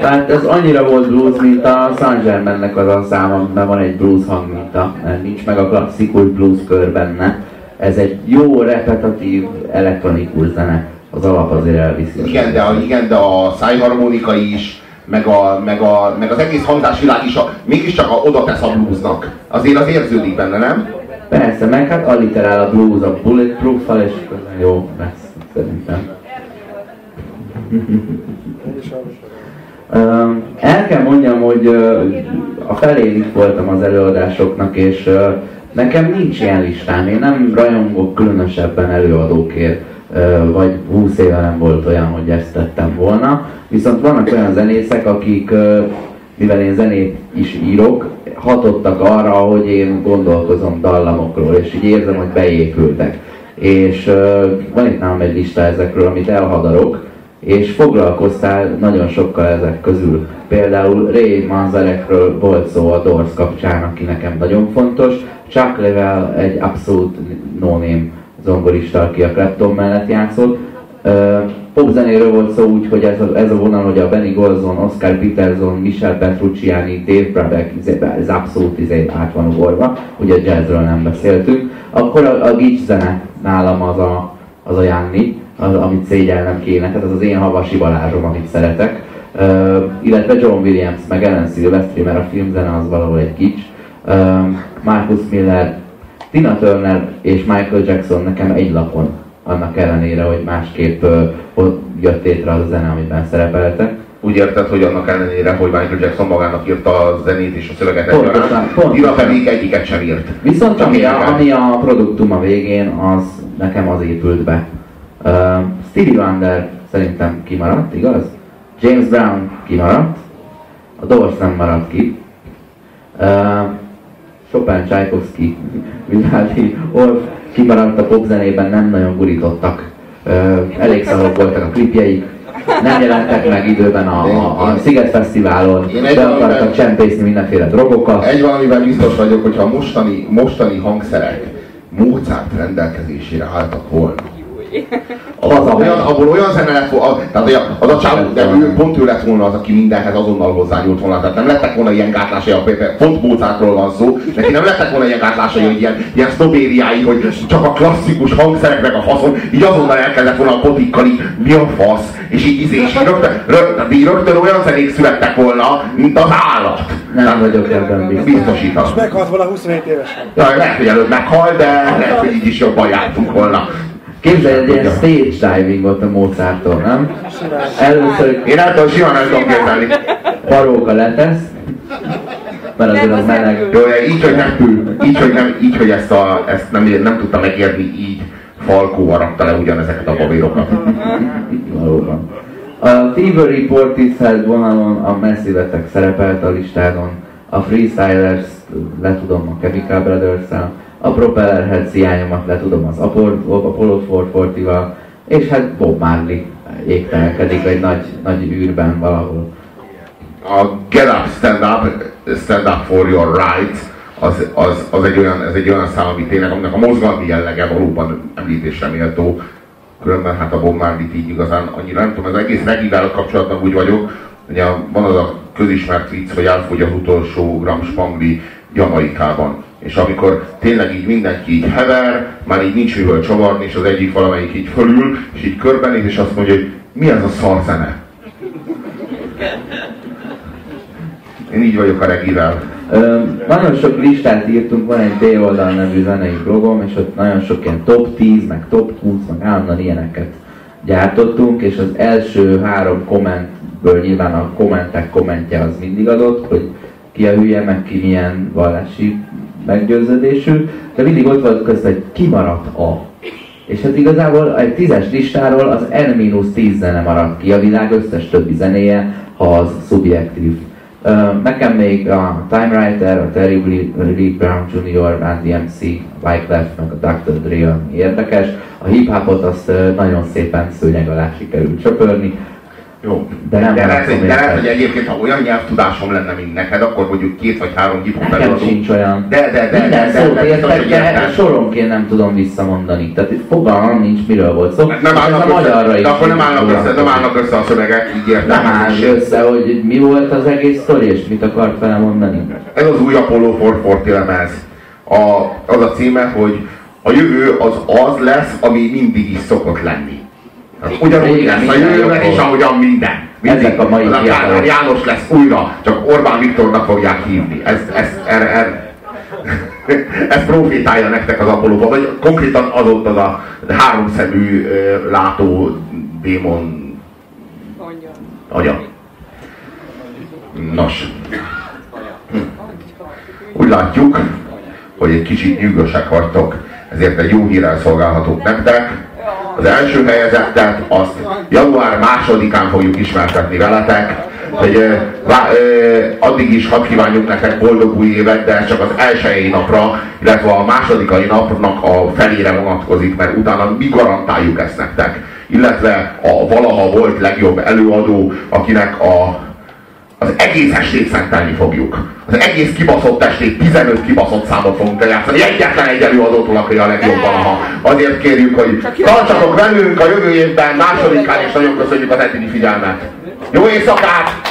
Tehát ez annyira volt blues, mint a San Germainnek az a száma, amiben van egy blues hangminta, mert nincs meg a klasszikus blues kör benne. Ez egy jó, repetitív, elektronikus zene. Az alap azért elviszi. Igen, de, a, igen, de a szájharmonika is, meg, a, meg, a, meg az egész hangzásvilág is a, mégiscsak a, oda tesz a bluesnak. Azért az érződik benne, nem? Persze, meg hát alliterál a blues a bulletproof-fal, és jó lesz, szerintem. El kell mondjam, hogy a felé itt voltam az előadásoknak, és nekem nincs ilyen listám. Én nem rajongok különösebben előadókért, vagy 20 éve nem volt olyan, hogy ezt tettem volna. Viszont vannak olyan zenészek, akik, mivel én zenét is írok, hatottak arra, hogy én gondolkozom dallamokról, és így érzem, hogy beépültek. És van itt nálam egy lista ezekről, amit elhadarok, és foglalkoztál nagyon sokkal ezek közül. Például Ray Manzarekről volt szó a Doors kapcsán, aki nekem nagyon fontos. Chuck Level egy abszolút no-name zongorista, aki a Clapton mellett játszott. Popzenéről volt szó úgy, hogy ez a, ez a vonal, hogy a Benny Golson, Oscar Peterson, Michel Petrucciani, Dave Brubeck, izé, ez abszolút izé át van ugorva, ugye jazzről nem beszéltünk. Akkor a, a Gitch zene nálam az a, az a Janni, az, amit szégyelnem kéne, tehát az az én havasi Balázsom, amit szeretek. Uh, illetve John Williams, meg Ellen Silvestri, mert a filmzene az valahol egy kics. Uh, Marcus Miller, Tina Turner és Michael Jackson nekem egy lapon, annak ellenére, hogy másképp uh, jött létre az a zene, amiben szerepeltek. Úgy érted, hogy annak ellenére, hogy Michael Jackson magának írta a zenét és a szöveget egyaránt, Tina pedig egyiket sem írt. Viszont ami a, ami a produktum a végén, az nekem az épült be. Uh, Stevie Wonder szerintem kimaradt, igaz? James Brown kimaradt, a Doors nem maradt ki. Uh, Chopin, Tchaikovsky, Vivaldi, Orff kimaradt a popzenében, nem nagyon gurítottak. Uh, elég szarok voltak a klipjeik, nem jelentek meg időben a, a, a Sziget Fesztiválon, be akartak csempészni mindenféle drogokat. Egy valamiben biztos vagyok, hogyha a mostani, mostani hangszerek Mozart rendelkezésére álltak volna, az olyan, abból olyan zene lett volna, tehát az a csávó, de ő, pont ő lett volna az, aki mindenhez azonnal hozzányúlt volna. Tehát nem lettek volna ilyen gátlásai, pont Mozartról van szó, neki nem lettek volna ilyen gátlásai, hogy ilyen, ilyen sznobériái, hogy csak a klasszikus hangszereknek a faszon, így azonnal elkezdett volna a potikkal, így mi a fasz, és így izé, és rögtön, rögtön, rögtön olyan zenék születtek volna, mint az állat. Nem Tehát, vagyok ebben biztos. Biztosítom. És meghalt volna 27 évesen. Ja, lehet, hogy előbb meghal, de lehet, hogy így is jobban jártunk volna. Képzelj, egy ilyen stage diving volt a Mozarttól, nem? Először... Én által simán nem tudom képzelni. Paróka letesz, mert azért az meleg. Jó, így, hogy nem ül, így, hogy, nem, így, hogy ezt, a, ezt nem, nem tudta megérni, így Falkó rakta le ugyanezeket a babérokat. Valóban. A Fever Report tisztelt vonalon a Massive szerepelt a listádon. A Freestylers le tudom a Chemical Brothers-szel, a Propellerhead hiányomat le tudom az Apollo 440-val, és hát Bob Marley égtelkedik egy nagy, nagy űrben valahol. A Get Up, Stand Up, Stand Up for Your Rights, az, az, az egy olyan, ez egy olyan szám, ami tényleg, aminek a mozgalmi jellege valóban említésre méltó, különben hát a Bob marley így igazán annyira nem tudom, az egész regivel kapcsolatban úgy vagyok, ugye van az a közismert vicc, hogy elfogy az utolsó gram spangli Jamaikában és amikor tényleg így mindenki így hever, már így nincs mivel csavarni, és az egyik valamelyik így fölül, és így körbenéz, és azt mondja, hogy mi ez a szar zene? Én így vagyok a regivel. Nagyon sok listát írtunk, van egy B oldal nevű zenei blogom, és ott nagyon sok ilyen top 10, meg top 20, meg állandóan ilyeneket gyártottunk, és az első három kommentből nyilván a kommentek kommentje az mindig adott, hogy ki a hülye, meg ki milyen vallási meggyőződésű, de mindig ott volt közt, hogy kimaradt a. És hát igazából egy tízes listáról az N-10 zene maradt ki, a világ összes többi zenéje, ha az szubjektív. Nekem még a Time Writer, a Terry Lee Brown Jr., Randy MC, Wyclef, meg a Dr. Dre érdekes. A hip-hopot azt nagyon szépen szőnyeg alá sikerült csöpörni. Jó, De nem de, lehet, hogy, de lehet, hogy egyébként, ha olyan nyelvtudásom lenne, mint neked, akkor mondjuk két vagy három hip Nekem sincs olyan. De, de, de, Minden de, szót de, értek, hogy de érted. soronként nem tudom visszamondani. Tehát fogalmam nincs, miről volt szó. Nem És ez állnak magyarra össze, is de akkor nem állnak össze, nem állnak össze a szövegek, így értem. Nem áll össze, hogy mi volt az egész sztori, és mit akart vele mondani. Ez az új Apollo 440 lemez. A, az a címe, hogy a jövő az az lesz, ami mindig is szokott lenni. Ugyanúgy Igen, lesz a minden jövőben volt. ahogyan minden. Mindig. Ezek a mai az a Kádár. János lesz újra, csak Orbán Viktornak fogják hívni. Ez, ez, erre, erre, ez profétálja nektek az Apollo, vagy konkrétan az ott az a háromszemű látó démon agya. Nos. Úgy látjuk, hogy egy kicsit nyűgösek vagytok, ezért egy jó hírrel szolgálhatunk nektek. Az első helyezettet azt január másodikán fogjuk ismertetni veletek, hogy vá, ö, addig is hadd kívánjuk nektek boldog új évet, de csak az elsői napra, illetve a másodikai napnak a felére vonatkozik, mert utána mi garantáljuk ezt nektek. Illetve a valaha volt legjobb előadó, akinek a az egész estét szentelni fogjuk. Az egész kibaszott estét, 15 kibaszott számot fogunk eljátszani. Egyetlen egy előadótól, aki a legjobb valaha. Azért kérjük, hogy tartsatok velünk a jövő évben, másodikán, és nagyon köszönjük az eddigi figyelmet. Jó éjszakát!